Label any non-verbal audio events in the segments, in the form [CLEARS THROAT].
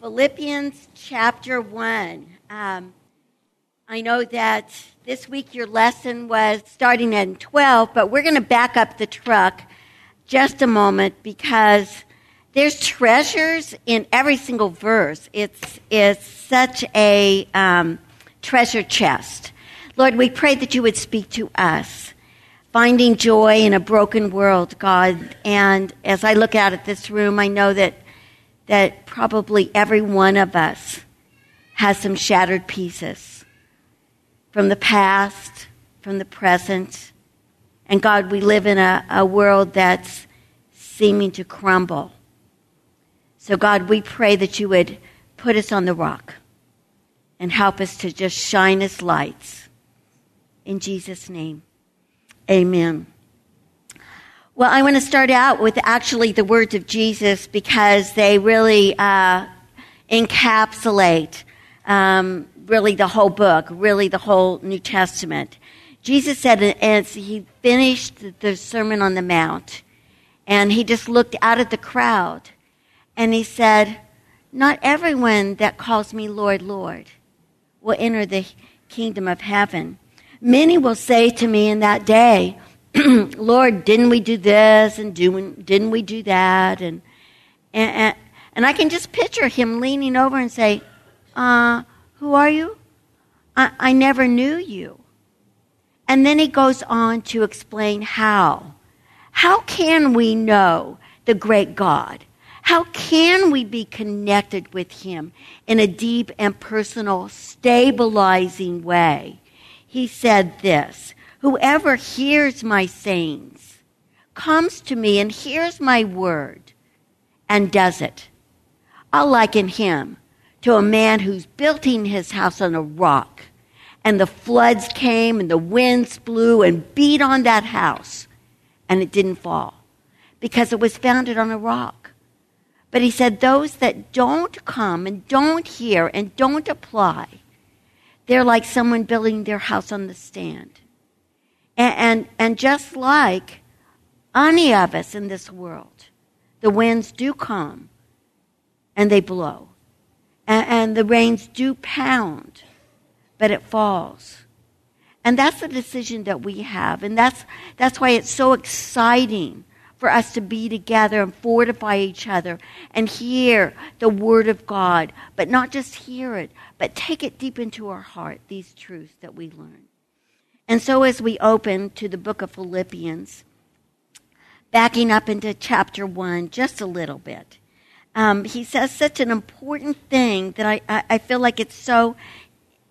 Philippians chapter 1. Um, I know that this week your lesson was starting at 12, but we're going to back up the truck just a moment because there's treasures in every single verse. It's, it's such a um, treasure chest. Lord, we pray that you would speak to us, finding joy in a broken world, God. And as I look out at this room, I know that that probably every one of us has some shattered pieces from the past, from the present. And God, we live in a, a world that's seeming to crumble. So, God, we pray that you would put us on the rock and help us to just shine as lights. In Jesus' name, amen. Well, I want to start out with actually the words of Jesus because they really uh, encapsulate um, really the whole book, really the whole New Testament. Jesus said as he finished the Sermon on the Mount, and he just looked out at the crowd, and he said, Not everyone that calls me Lord, Lord will enter the kingdom of heaven. Many will say to me in that day, [CLEARS THROAT] Lord, didn't we do this and do, didn't we do that? And, and, and I can just picture him leaning over and say, uh, Who are you? I, I never knew you. And then he goes on to explain how. How can we know the great God? How can we be connected with him in a deep and personal, stabilizing way? He said this Whoever hears my sayings comes to me and hears my word and does it. I'll liken him to a man who's building his house on a rock. And the floods came and the winds blew and beat on that house. And it didn't fall because it was founded on a rock. But he said, those that don't come and don't hear and don't apply, they're like someone building their house on the stand. And, and, and just like any of us in this world, the winds do come and they blow. And, and the rains do pound, but it falls. And that's the decision that we have. And that's, that's why it's so exciting for us to be together and fortify each other and hear the Word of God. But not just hear it, but take it deep into our heart, these truths that we learn. And so, as we open to the book of Philippians, backing up into chapter 1 just a little bit, um, he says such an important thing that I, I, I feel like it's so,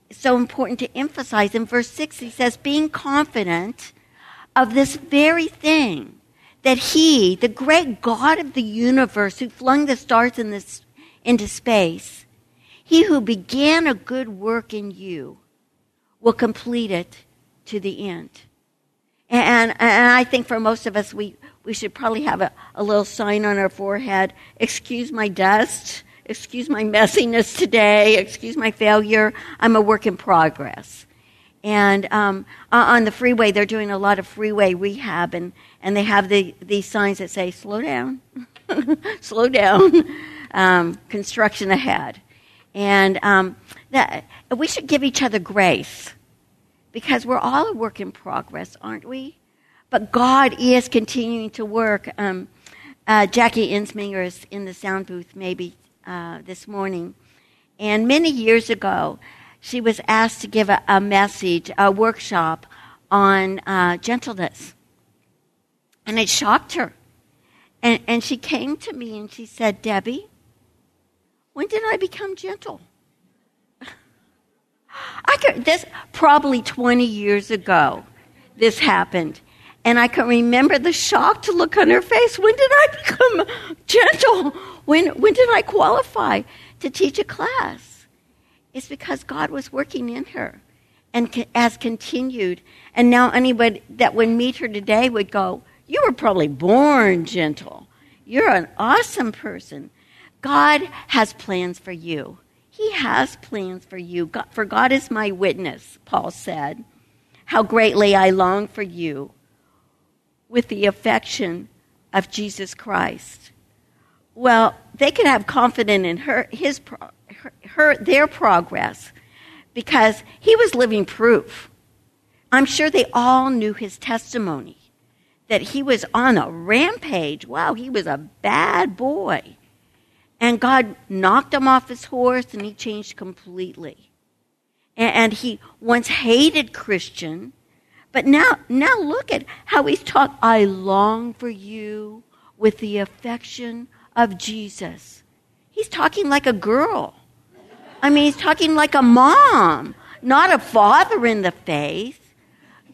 so important to emphasize. In verse 6, he says, being confident of this very thing, that he, the great God of the universe who flung the stars in this, into space, he who began a good work in you will complete it to the end. And, and I think for most of us, we, we should probably have a, a little sign on our forehead excuse my dust, excuse my messiness today, excuse my failure. I'm a work in progress. And um, on the freeway, they're doing a lot of freeway rehab, and, and they have the, these signs that say, slow down, [LAUGHS] slow down, [LAUGHS] um, construction ahead. And um, that, we should give each other grace because we're all a work in progress, aren't we? But God is continuing to work. Um, uh, Jackie Insminger is in the sound booth maybe uh, this morning. And many years ago, she was asked to give a, a message, a workshop on uh, gentleness. And it shocked her. And, and she came to me and she said, Debbie, when did I become gentle? I could, this probably 20 years ago, this happened. And I can remember the shocked look on her face. When did I [LAUGHS] become gentle? When, when did I qualify to teach a class? It's because God was working in her and has continued. And now anybody that would meet her today would go, You were probably born gentle. You're an awesome person. God has plans for you. He has plans for you. God, for God is my witness, Paul said, how greatly I long for you with the affection of Jesus Christ. Well, they could have confidence in her, his, her, her, their progress because he was living proof. I'm sure they all knew his testimony that he was on a rampage. Wow, he was a bad boy. And God knocked him off his horse and he changed completely. And he once hated Christian, but now, now look at how he's taught, I long for you with the affection of Jesus. He's talking like a girl. I mean, he's talking like a mom, not a father in the faith.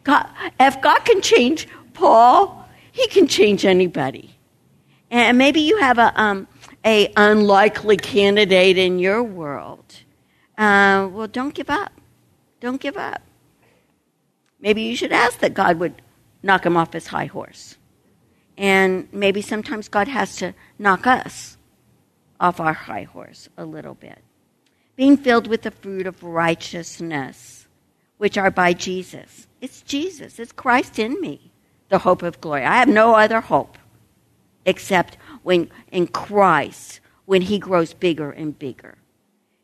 God, if God can change Paul, he can change anybody. And maybe you have a, um, a unlikely candidate in your world. Uh, well, don't give up. Don't give up. Maybe you should ask that God would knock him off his high horse. And maybe sometimes God has to knock us off our high horse a little bit. Being filled with the fruit of righteousness, which are by Jesus. It's Jesus, it's Christ in me, the hope of glory. I have no other hope except when in Christ, when he grows bigger and bigger.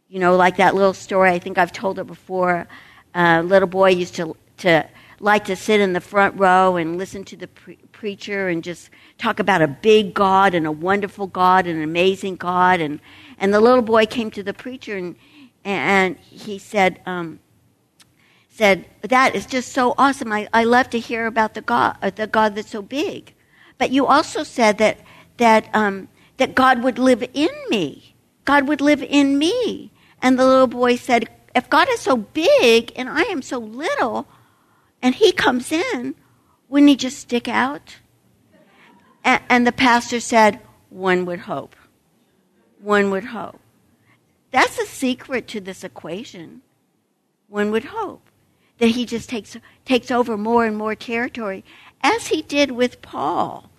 You know, like that little story, I think I've told it before. A little boy used to, to like to sit in the front row and listen to the pre- preacher and just talk about a big God and a wonderful God and an amazing God. And, and the little boy came to the preacher and, and he said, um, said, that is just so awesome. I, I love to hear about the God, uh, the God that's so big. But you also said that, that, um, that God would live in me. God would live in me. And the little boy said, if God is so big and I am so little, and he comes in, wouldn't he just stick out? And, and the pastor said, one would hope. One would hope. That's the secret to this equation. One would hope that he just takes, takes over more and more territory, as he did with Paul.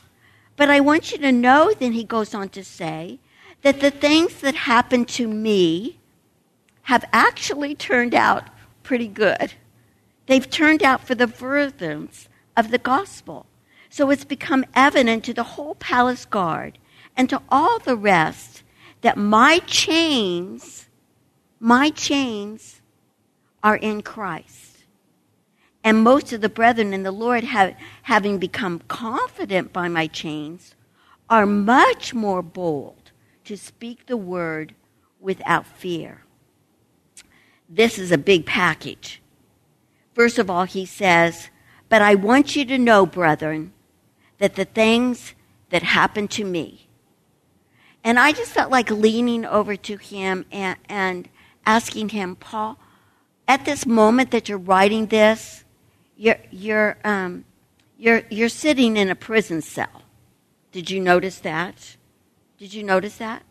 But I want you to know, then he goes on to say, that the things that happened to me have actually turned out pretty good. They've turned out for the furtherance of the gospel. So it's become evident to the whole palace guard and to all the rest that my chains, my chains are in Christ. And most of the brethren in the Lord, have, having become confident by my chains, are much more bold to speak the word without fear. This is a big package. First of all, he says, But I want you to know, brethren, that the things that happened to me, and I just felt like leaning over to him and, and asking him, Paul, at this moment that you're writing this, you're, you're, um, you're, you're sitting in a prison cell. Did you notice that? Did you notice that?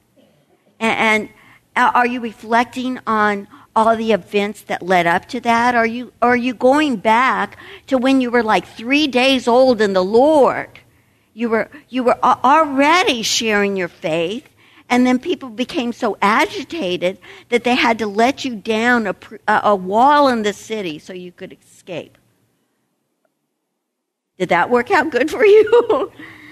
And, and are you reflecting on all the events that led up to that? Are you, are you going back to when you were like three days old in the Lord? You were, you were already sharing your faith, and then people became so agitated that they had to let you down a, a wall in the city so you could escape. Did that work out good for you?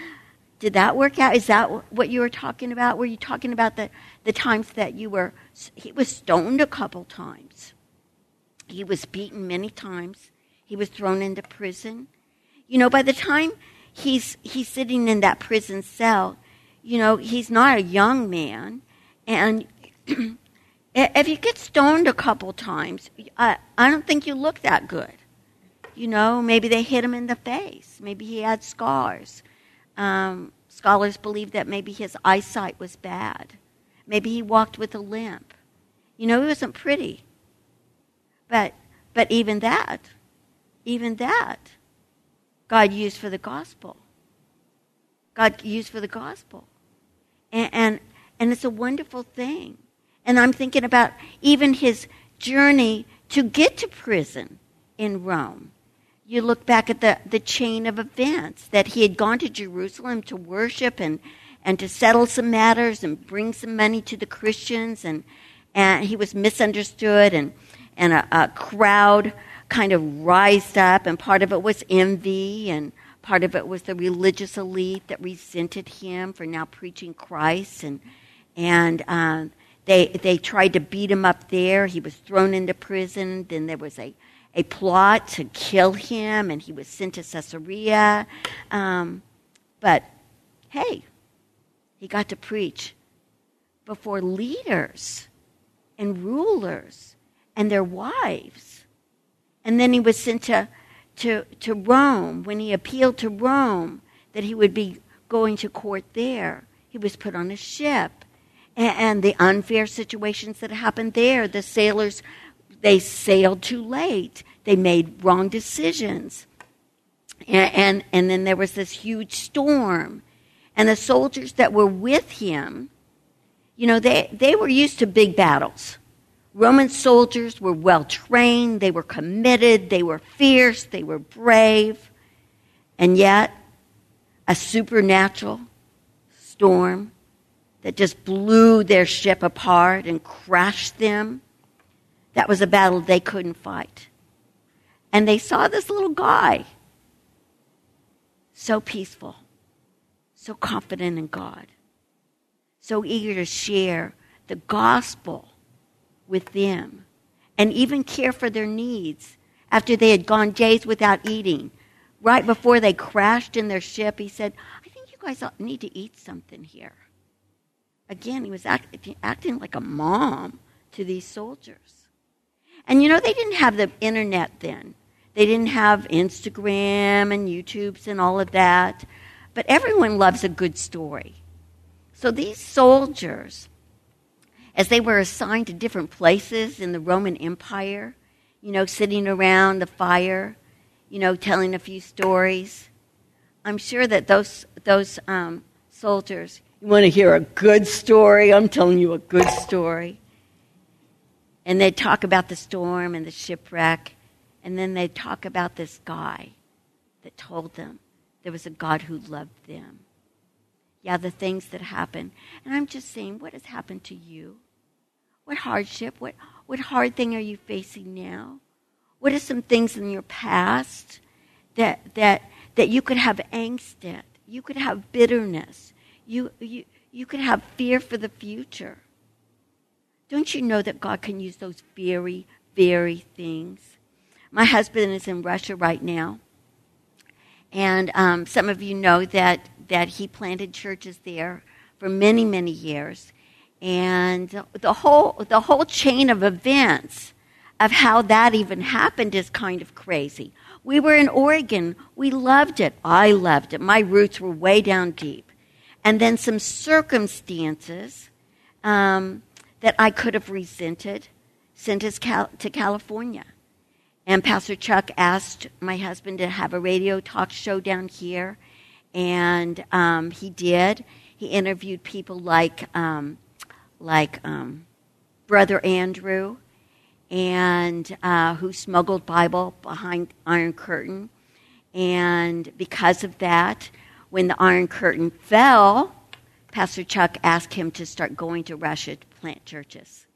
[LAUGHS] Did that work out? Is that what you were talking about? Were you talking about the, the times that you were, he was stoned a couple times. He was beaten many times. He was thrown into prison. You know, by the time he's, he's sitting in that prison cell, you know, he's not a young man. And [CLEARS THROAT] if you get stoned a couple times, I, I don't think you look that good. You know, maybe they hit him in the face. Maybe he had scars. Um, scholars believe that maybe his eyesight was bad. Maybe he walked with a limp. You know, he wasn't pretty. But, but even that, even that, God used for the gospel. God used for the gospel. And, and, and it's a wonderful thing. And I'm thinking about even his journey to get to prison in Rome you look back at the, the chain of events that he had gone to Jerusalem to worship and, and to settle some matters and bring some money to the Christians, and, and he was misunderstood, and, and a, a crowd kind of rised up, and part of it was envy, and Part of it was the religious elite that resented him for now preaching Christ, and and um, they they tried to beat him up there. He was thrown into prison. Then there was a a plot to kill him, and he was sent to Caesarea. Um, but hey, he got to preach before leaders and rulers and their wives. And then he was sent to, to, to Rome. When he appealed to Rome that he would be going to court there, he was put on a ship. And, and the unfair situations that happened there, the sailors, they sailed too late. They made wrong decisions. And, and, and then there was this huge storm. And the soldiers that were with him, you know, they, they were used to big battles. Roman soldiers were well trained, they were committed, they were fierce, they were brave. And yet, a supernatural storm that just blew their ship apart and crashed them, that was a battle they couldn't fight. And they saw this little guy, so peaceful, so confident in God, so eager to share the gospel with them and even care for their needs after they had gone days without eating. Right before they crashed in their ship, he said, I think you guys need to eat something here. Again, he was act, acting like a mom to these soldiers. And you know, they didn't have the internet then. They didn't have Instagram and YouTubes and all of that. But everyone loves a good story. So these soldiers as they were assigned to different places in the Roman Empire, you know, sitting around the fire, you know, telling a few stories. I'm sure that those, those um, soldiers, you want to hear a good story? I'm telling you a good story. And they'd talk about the storm and the shipwreck, and then they'd talk about this guy that told them there was a God who loved them. Yeah, the things that happen. And I'm just saying, what has happened to you? What hardship, what, what hard thing are you facing now? What are some things in your past that, that, that you could have angst at? You could have bitterness. You, you, you could have fear for the future. Don't you know that God can use those very, very things? My husband is in Russia right now. And um, some of you know that, that he planted churches there for many, many years and the whole the whole chain of events of how that even happened is kind of crazy. We were in Oregon. We loved it. I loved it. My roots were way down deep. And then some circumstances um, that I could have resented sent us cal- to California. And Pastor Chuck asked my husband to have a radio talk show down here. And um, he did. He interviewed people like um, like um, Brother Andrew, and uh, who smuggled Bible behind Iron Curtain. And because of that, when the Iron Curtain fell, Pastor Chuck asked him to start going to Russia plant churches.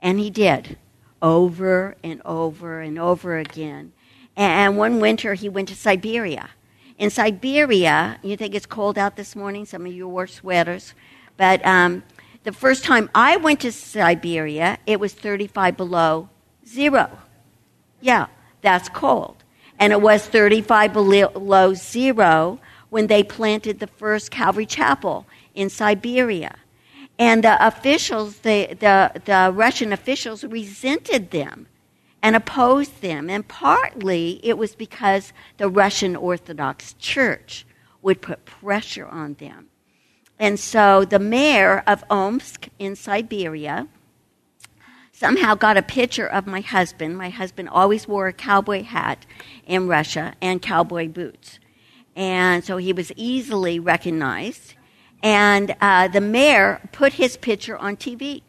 And he did, over and over and over again. And one winter, he went to Siberia. In Siberia, you think it's cold out this morning? Some of you wore sweaters. But um, the first time I went to Siberia, it was 35 below zero. Yeah, that's cold. And it was 35 below zero when they planted the first Calvary Chapel in Siberia. And the officials, the, the, the Russian officials, resented them and opposed them. And partly it was because the Russian Orthodox Church would put pressure on them. And so the mayor of Omsk in Siberia somehow got a picture of my husband. My husband always wore a cowboy hat in Russia and cowboy boots. And so he was easily recognized. And uh, the mayor put his picture on TV.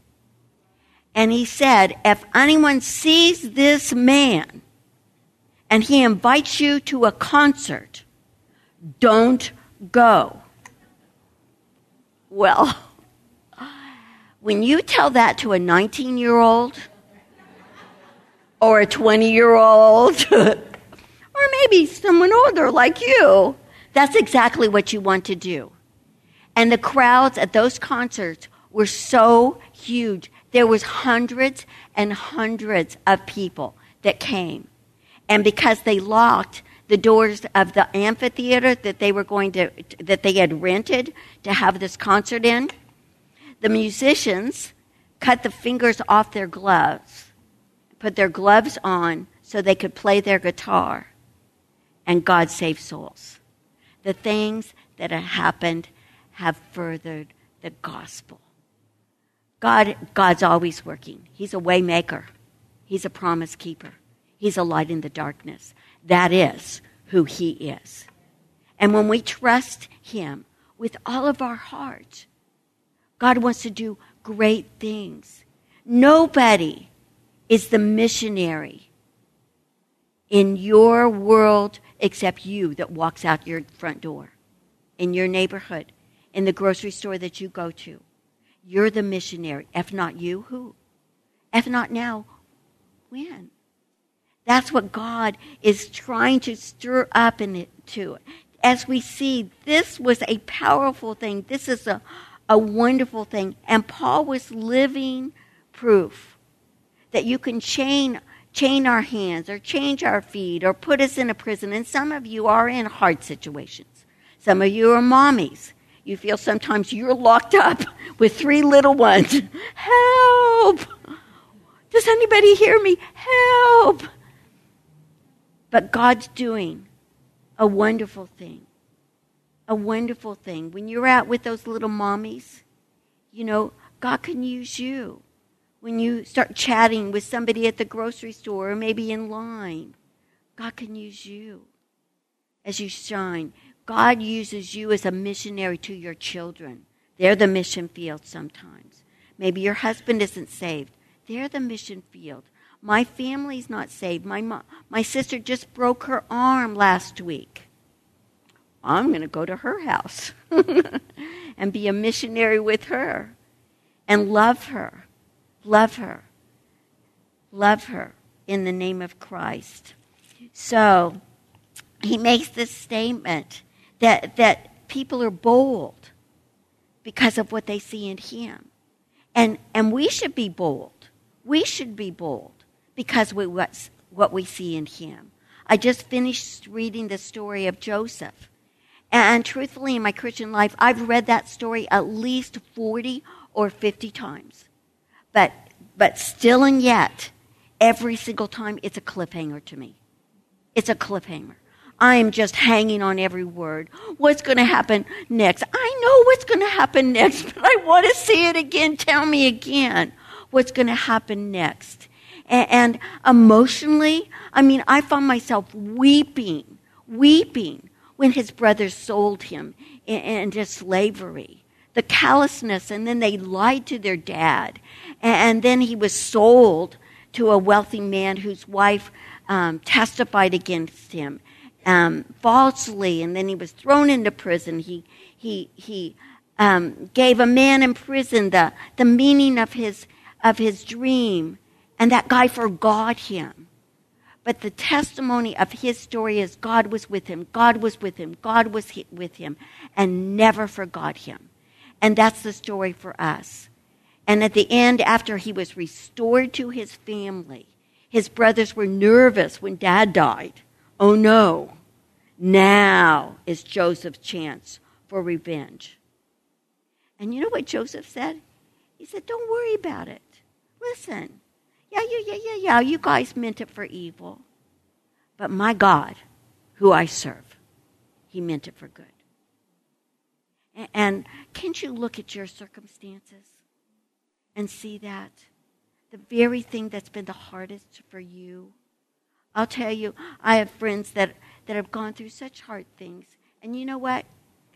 And he said, if anyone sees this man and he invites you to a concert, don't go. Well, [LAUGHS] when you tell that to a 19 year old or a 20 year old [LAUGHS] or maybe someone older like you, That's exactly what you want to do. And the crowds at those concerts were so huge. There was hundreds and hundreds of people that came. And because they locked the doors of the amphitheater that they were going to that they had rented to have this concert in, the musicians cut the fingers off their gloves, put their gloves on so they could play their guitar, and God saved souls. The things that had happened have furthered the gospel. God, God's always working. He's a waymaker. He's a promise keeper. He's a light in the darkness. That is who He is. And when we trust Him with all of our heart, God wants to do great things. Nobody is the missionary in your world except you that walks out your front door, in your neighborhood, in the grocery store that you go to. You're the missionary. If not you, who? If not now, when? That's what God is trying to stir up into it. As we see, this was a powerful thing. This is a, a wonderful thing. And Paul was living proof that you can chain chain our hands or change our feet or put us in a prison. And some of you are in hard situations. Some of you are mommies. You feel sometimes you're locked up with three little ones. Help! Does anybody hear me? Help! But God's doing a wonderful thing. A wonderful thing. When you're out with those little mommies, you know, God can use you. When you start chatting with somebody at the grocery store or maybe in line, God can use you as you shine. God uses you as a missionary to your children. They're the mission field sometimes. Maybe your husband isn't saved. They're the mission field. My family's not saved. My, mo- my sister just broke her arm last week. I'm going to go to her house [LAUGHS] and be a missionary with her and love her. Love her. Love her in the name of Christ. So he makes this statement that, that people are bold because of what they see in him. And, and we should be bold. We should be bold because we what, what we see in him. I just finished reading the story of Joseph. And truthfully, in my Christian life, I've read that story at least 40 or 50 times. But, but still and yet, every single time, it's a cliffhanger to me. It's a cliffhanger. I am just hanging on every word. What's going to happen next? I know what's going to happen next, [LAUGHS] but I want to see it again. Tell me again what's going to happen next and, emotionally, I mean, I found myself weeping, weeping when his brothers sold him into slavery. The callousness, and then they lied to their dad. And then he was sold to a wealthy man whose wife um, testified against him um, falsely, and then he was thrown into prison. He, he, he um, gave a man in prison the, the meaning of his, of his dream and that guy forgot him. But the testimony of his story is God was with him, God was with him, God was with him, and never forgot him. And that's the story for us. And at the end, after he was restored to his family, his brothers were nervous when dad died. Oh no, now is Joseph's chance for revenge. And you know what Joseph said? He said, Don't worry about it. Listen, yeah, yeah, yeah, yeah, yeah, you guys meant it for evil. But my God, who I serve, he meant it for good. And can't you look at your circumstances and see that? The very thing that's been the hardest for you. I'll tell you, I have friends that, that have gone through such hard things. And you know what?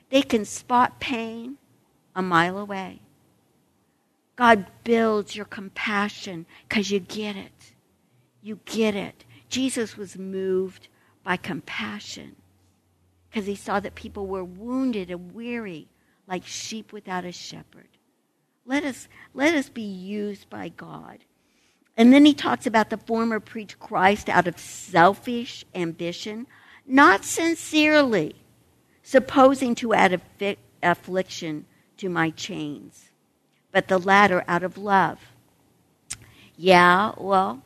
They can spot pain a mile away. God builds your compassion because you get it. You get it. Jesus was moved by compassion because he saw that people were wounded and weary like sheep without a shepherd. Let us, let us be used by God. And then he talks about the former preach Christ out of selfish ambition, not sincerely, supposing to add affliction to my chains, but the latter out of love. Yeah, well,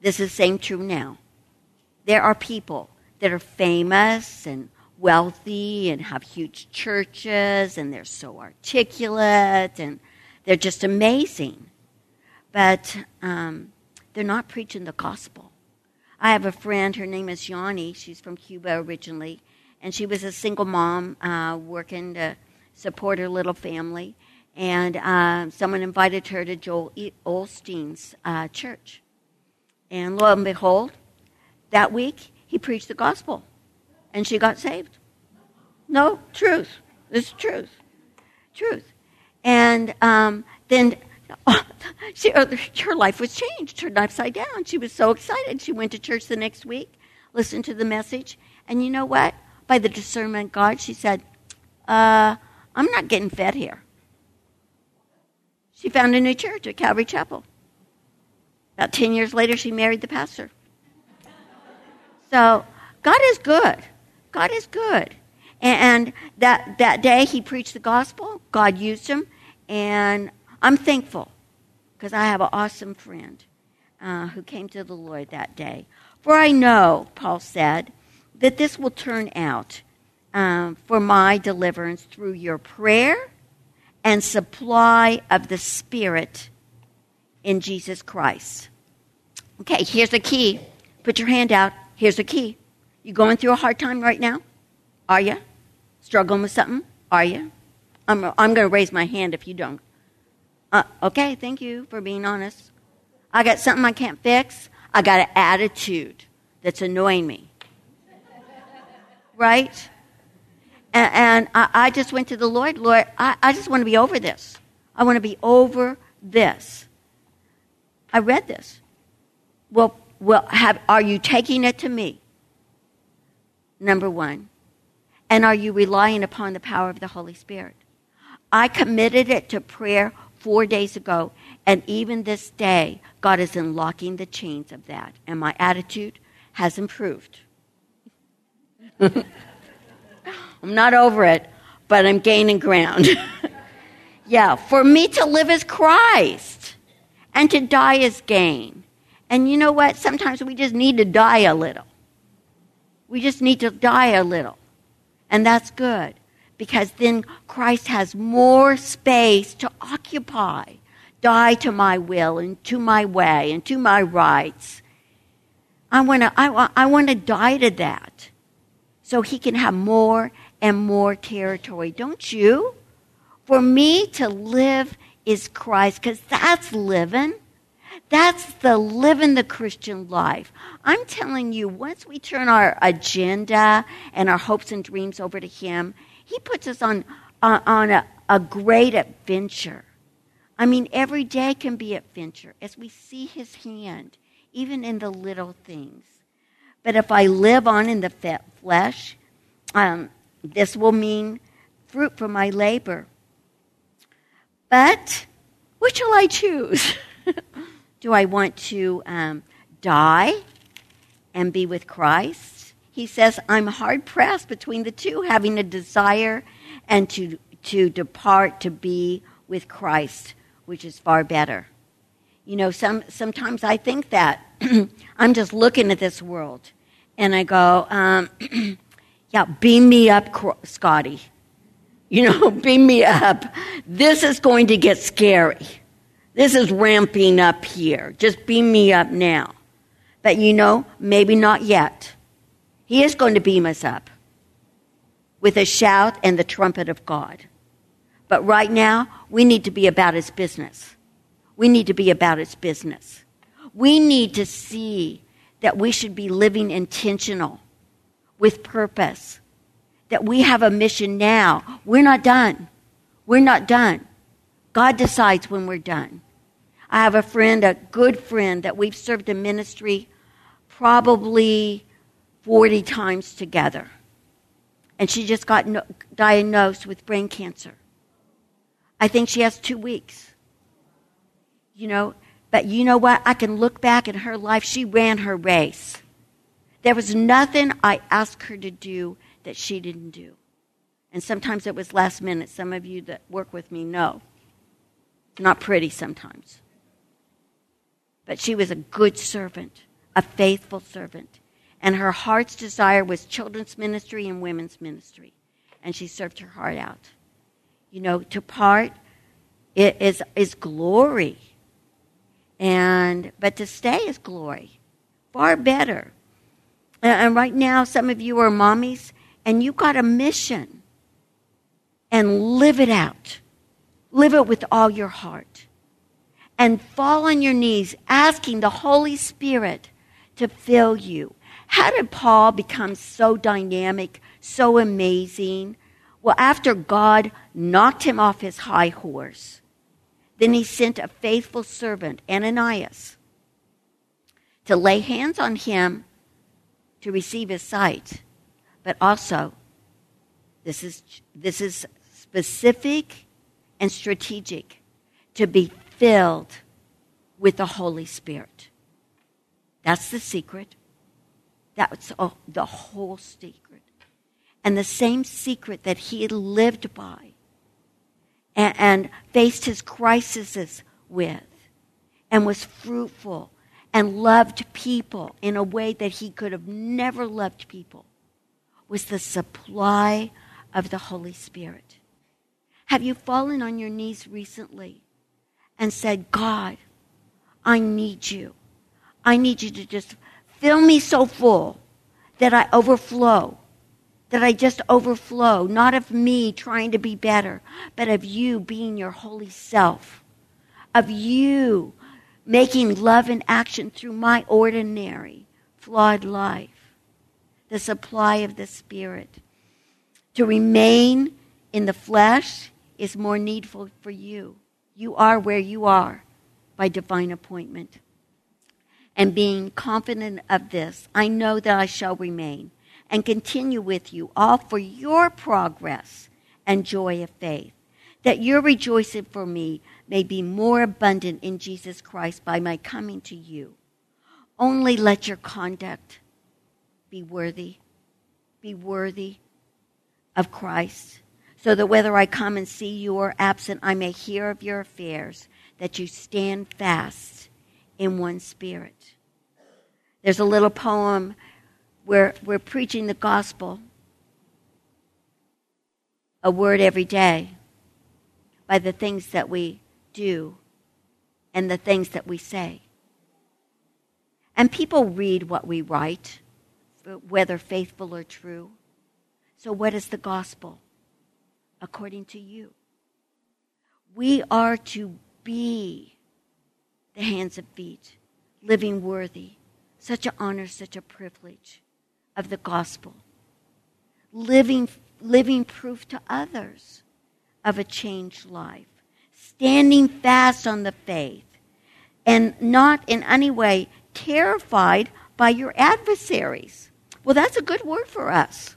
this is the same true now. There are people that are famous and wealthy and have huge churches and they're so articulate and they're just amazing. But um, they're not preaching the gospel. I have a friend, her name is Yanni. She's from Cuba originally, and she was a single mom uh, working to support her little family. And uh, someone invited her to Joel Osteen's uh, church. And lo and behold, that week he preached the gospel, and she got saved. No, truth. It's truth. Truth. And um, then [LAUGHS] she, uh, her life was changed, turned upside down. She was so excited. She went to church the next week, listened to the message, and you know what? By the discernment of God, she said, uh, I'm not getting fed here. She found a new church at Calvary Chapel. About 10 years later, she married the pastor. So, God is good. God is good. And that, that day, he preached the gospel. God used him. And I'm thankful because I have an awesome friend uh, who came to the Lord that day. For I know, Paul said, that this will turn out um, for my deliverance through your prayer and supply of the Spirit in Jesus Christ. Okay, here's the key. Put your hand out. Here's the key. You going through a hard time right now? Are you? Struggling with something? Are you? I'm, I'm going to raise my hand if you don't. Uh, okay, thank you for being honest. I got something I can't fix. I got an attitude that's annoying me. right? And, and I, I, just went to the Lord, Lord, I, I just want to be over this. I want to be over this. I read this. Well, well have, are you taking it to me? Number one. And are you relying upon the power of the Holy Spirit? I committed it to prayer four days ago. And even this day, God is unlocking the chains of that. And my attitude has improved. [LAUGHS] I'm not over it, but I'm gaining ground. [LAUGHS] yeah, for me to live as Christ and to die as gain. And you know what? Sometimes we just need to die a little. We just need to die a little. And that's good because then Christ has more space to occupy. Die to my will and to my way and to my rights. I want to I, I want to die to that so he can have more and more territory. Don't you? For me to live is Christ because that's living. That's the living the Christian life. I'm telling you, once we turn our agenda and our hopes and dreams over to Him, he puts us on, uh, on a, a great adventure. I mean, every day can be adventure as we see his hand, even in the little things. But if I live on in the flesh, um, this will mean fruit for my labor. But which shall I choose? [LAUGHS] Do I want to um, die and be with Christ? He says, I'm hard pressed between the two, having a desire and to, to depart to be with Christ, which is far better. You know, some, sometimes I think that. [CLEARS THROAT] I'm just looking at this world and I go, um, [CLEARS THROAT] yeah, beam me up, Scotty. You know, [LAUGHS] beam me up. This is going to get scary. This is ramping up here. Just beam me up now. But you know, maybe not yet. He is going to beam us up with a shout and the trumpet of God. But right now, we need to be about his business. We need to be about his business. We need to see that we should be living intentional with purpose, that we have a mission now. We're not done. We're not done. God decides when we're done. I have a friend, a good friend, that we've served in ministry probably 40 times together. And she just got no, diagnosed with brain cancer. I think she has two weeks. You know, but you know what? I can look back at her life. She ran her race. There was nothing I asked her to do that she didn't do. And sometimes it was last minute. Some of you that work with me know. Not pretty sometimes. But she was a good servant, a faithful servant. And her heart's desire was children's ministry and women's ministry. And she served her heart out. You know, to part is, is glory. And, but to stay is glory. Far better. And right now, some of you are mommies, and you've got a mission. And live it out. Live it with all your heart. And fall on your knees, asking the Holy Spirit to fill you. How did Paul become so dynamic, so amazing? Well, after God knocked him off his high horse, then he sent a faithful servant, Ananias, to lay hands on him to receive his sight. But also, this is, this is specific and strategic to be filled with the Holy Spirit. That's the secret. That's the whole secret. And the same secret that he had lived by and, and faced his crises with and was fruitful and loved people in a way that he could have never loved people was the supply of the Holy Spirit. Have you fallen on your knees recently and said, God, I need you. I need you to just fill me so full that I overflow that I just overflow, not of me trying to be better, but of you being your holy self, of you making love and action through my ordinary, flawed life, the supply of the Spirit. To remain in the flesh is more needful for you. You are where you are by divine appointment. And being confident of this, I know that I shall remain and continue with you, all for your progress and joy of faith, that your rejoicing for me may be more abundant in Jesus Christ by my coming to you. Only let your conduct be worthy, be worthy of Christ, so that whether I come and see you or absent, I may hear of your affairs, that you stand fast in one spirit. There's a little poem we're, we're preaching the gospel a word every day by the things that we do and the things that we say. And people read what we write, whether faithful or true. So, what is the gospel according to you? We are to be the hands and feet, living worthy. Such an honor, such a privilege of the gospel, living, living proof to others of a changed life, standing fast on the faith, and not in any way terrified by your adversaries. Well, that's a good word for us.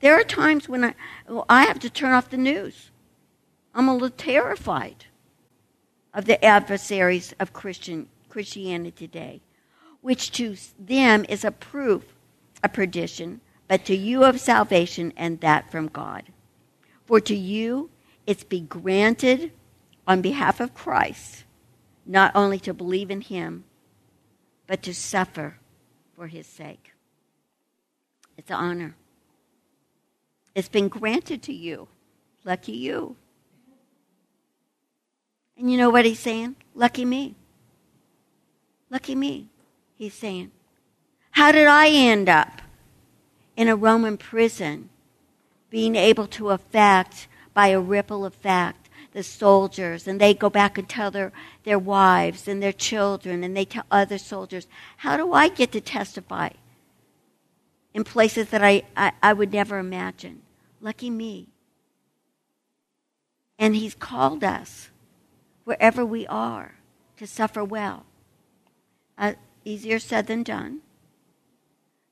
There are times when I, well, I have to turn off the news. I'm a little terrified of the adversaries of Christian Christianity today, which to them is a proof a perdition, but to you of salvation, and that from God. For to you it's be granted on behalf of Christ, not only to believe in him, but to suffer for his sake. It's an honor. It's been granted to you. Lucky you. And you know what he's saying? Lucky me. Lucky me, he's saying. How did I end up in a Roman prison, being able to affect by a ripple effect the soldiers, and they go back and tell their, their wives and their children, and they tell other soldiers, How do I get to testify in places that I, I, I would never imagine? Lucky me. And He's called us, wherever we are, to suffer well. Uh, easier said than done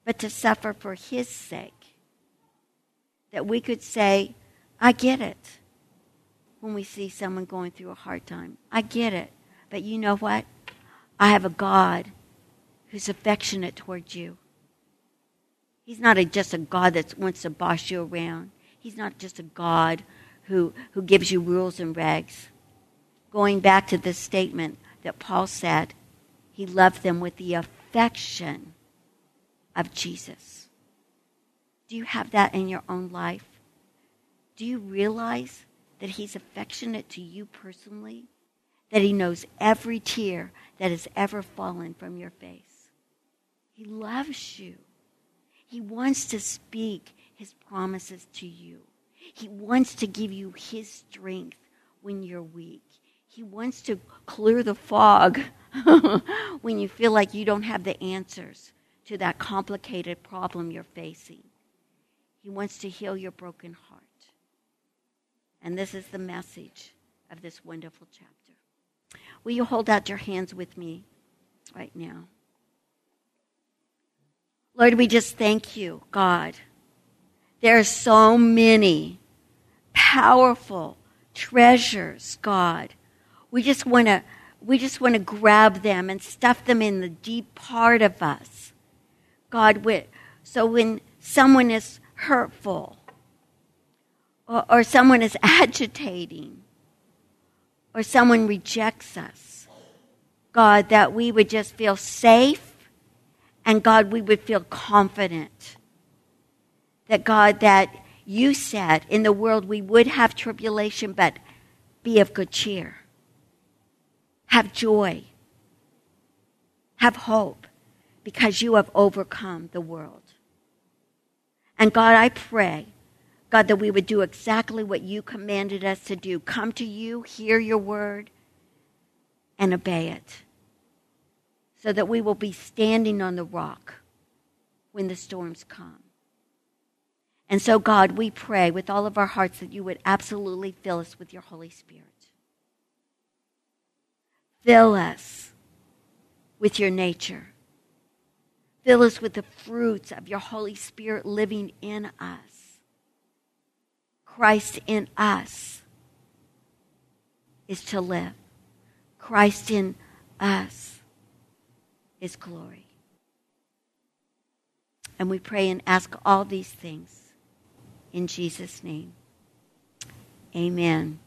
but to suffer for his sake. That we could say, I get it when we see someone going through a hard time. I get it. But you know what? I have a God who's affectionate towards you. He's not a, just a God that wants to boss you around. He's not just a God who, who gives you rules and regs. Going back to this statement that Paul said, he loved them with the affection of Jesus. Do you have that in your own life? Do you realize that he's affectionate to you personally? That he knows every tear that has ever fallen from your face? He loves you. He wants to speak his promises to you. He wants to give you his strength when you're weak. He wants to clear the fog [LAUGHS] when you feel like you don't have the answers to that complicated problem you're facing. He wants to heal your broken heart. And this is the message of this wonderful chapter. Will you hold out your hands with me right now? Lord, we just thank you, God. There are so many powerful treasures, God. We just want to we just want to grab them and stuff them in the deep part of us. God, so when someone is hurtful or, or someone is [LAUGHS] agitating or someone rejects us, God, that we would just feel safe and God, we would feel confident that God, that you said in the world we would have tribulation, but be of good cheer. Have joy. Have hope because you have overcome the world. And God, I pray, God, that we would do exactly what you commanded us to do come to you, hear your word, and obey it so that we will be standing on the rock when the storms come. And so, God, we pray with all of our hearts that you would absolutely fill us with your Holy Spirit. Fill us with your nature. Fill us with the fruits of your Holy Spirit living in us. Christ in us is to live. Christ in us is glory. And we pray and ask all these things in Jesus' name. Amen.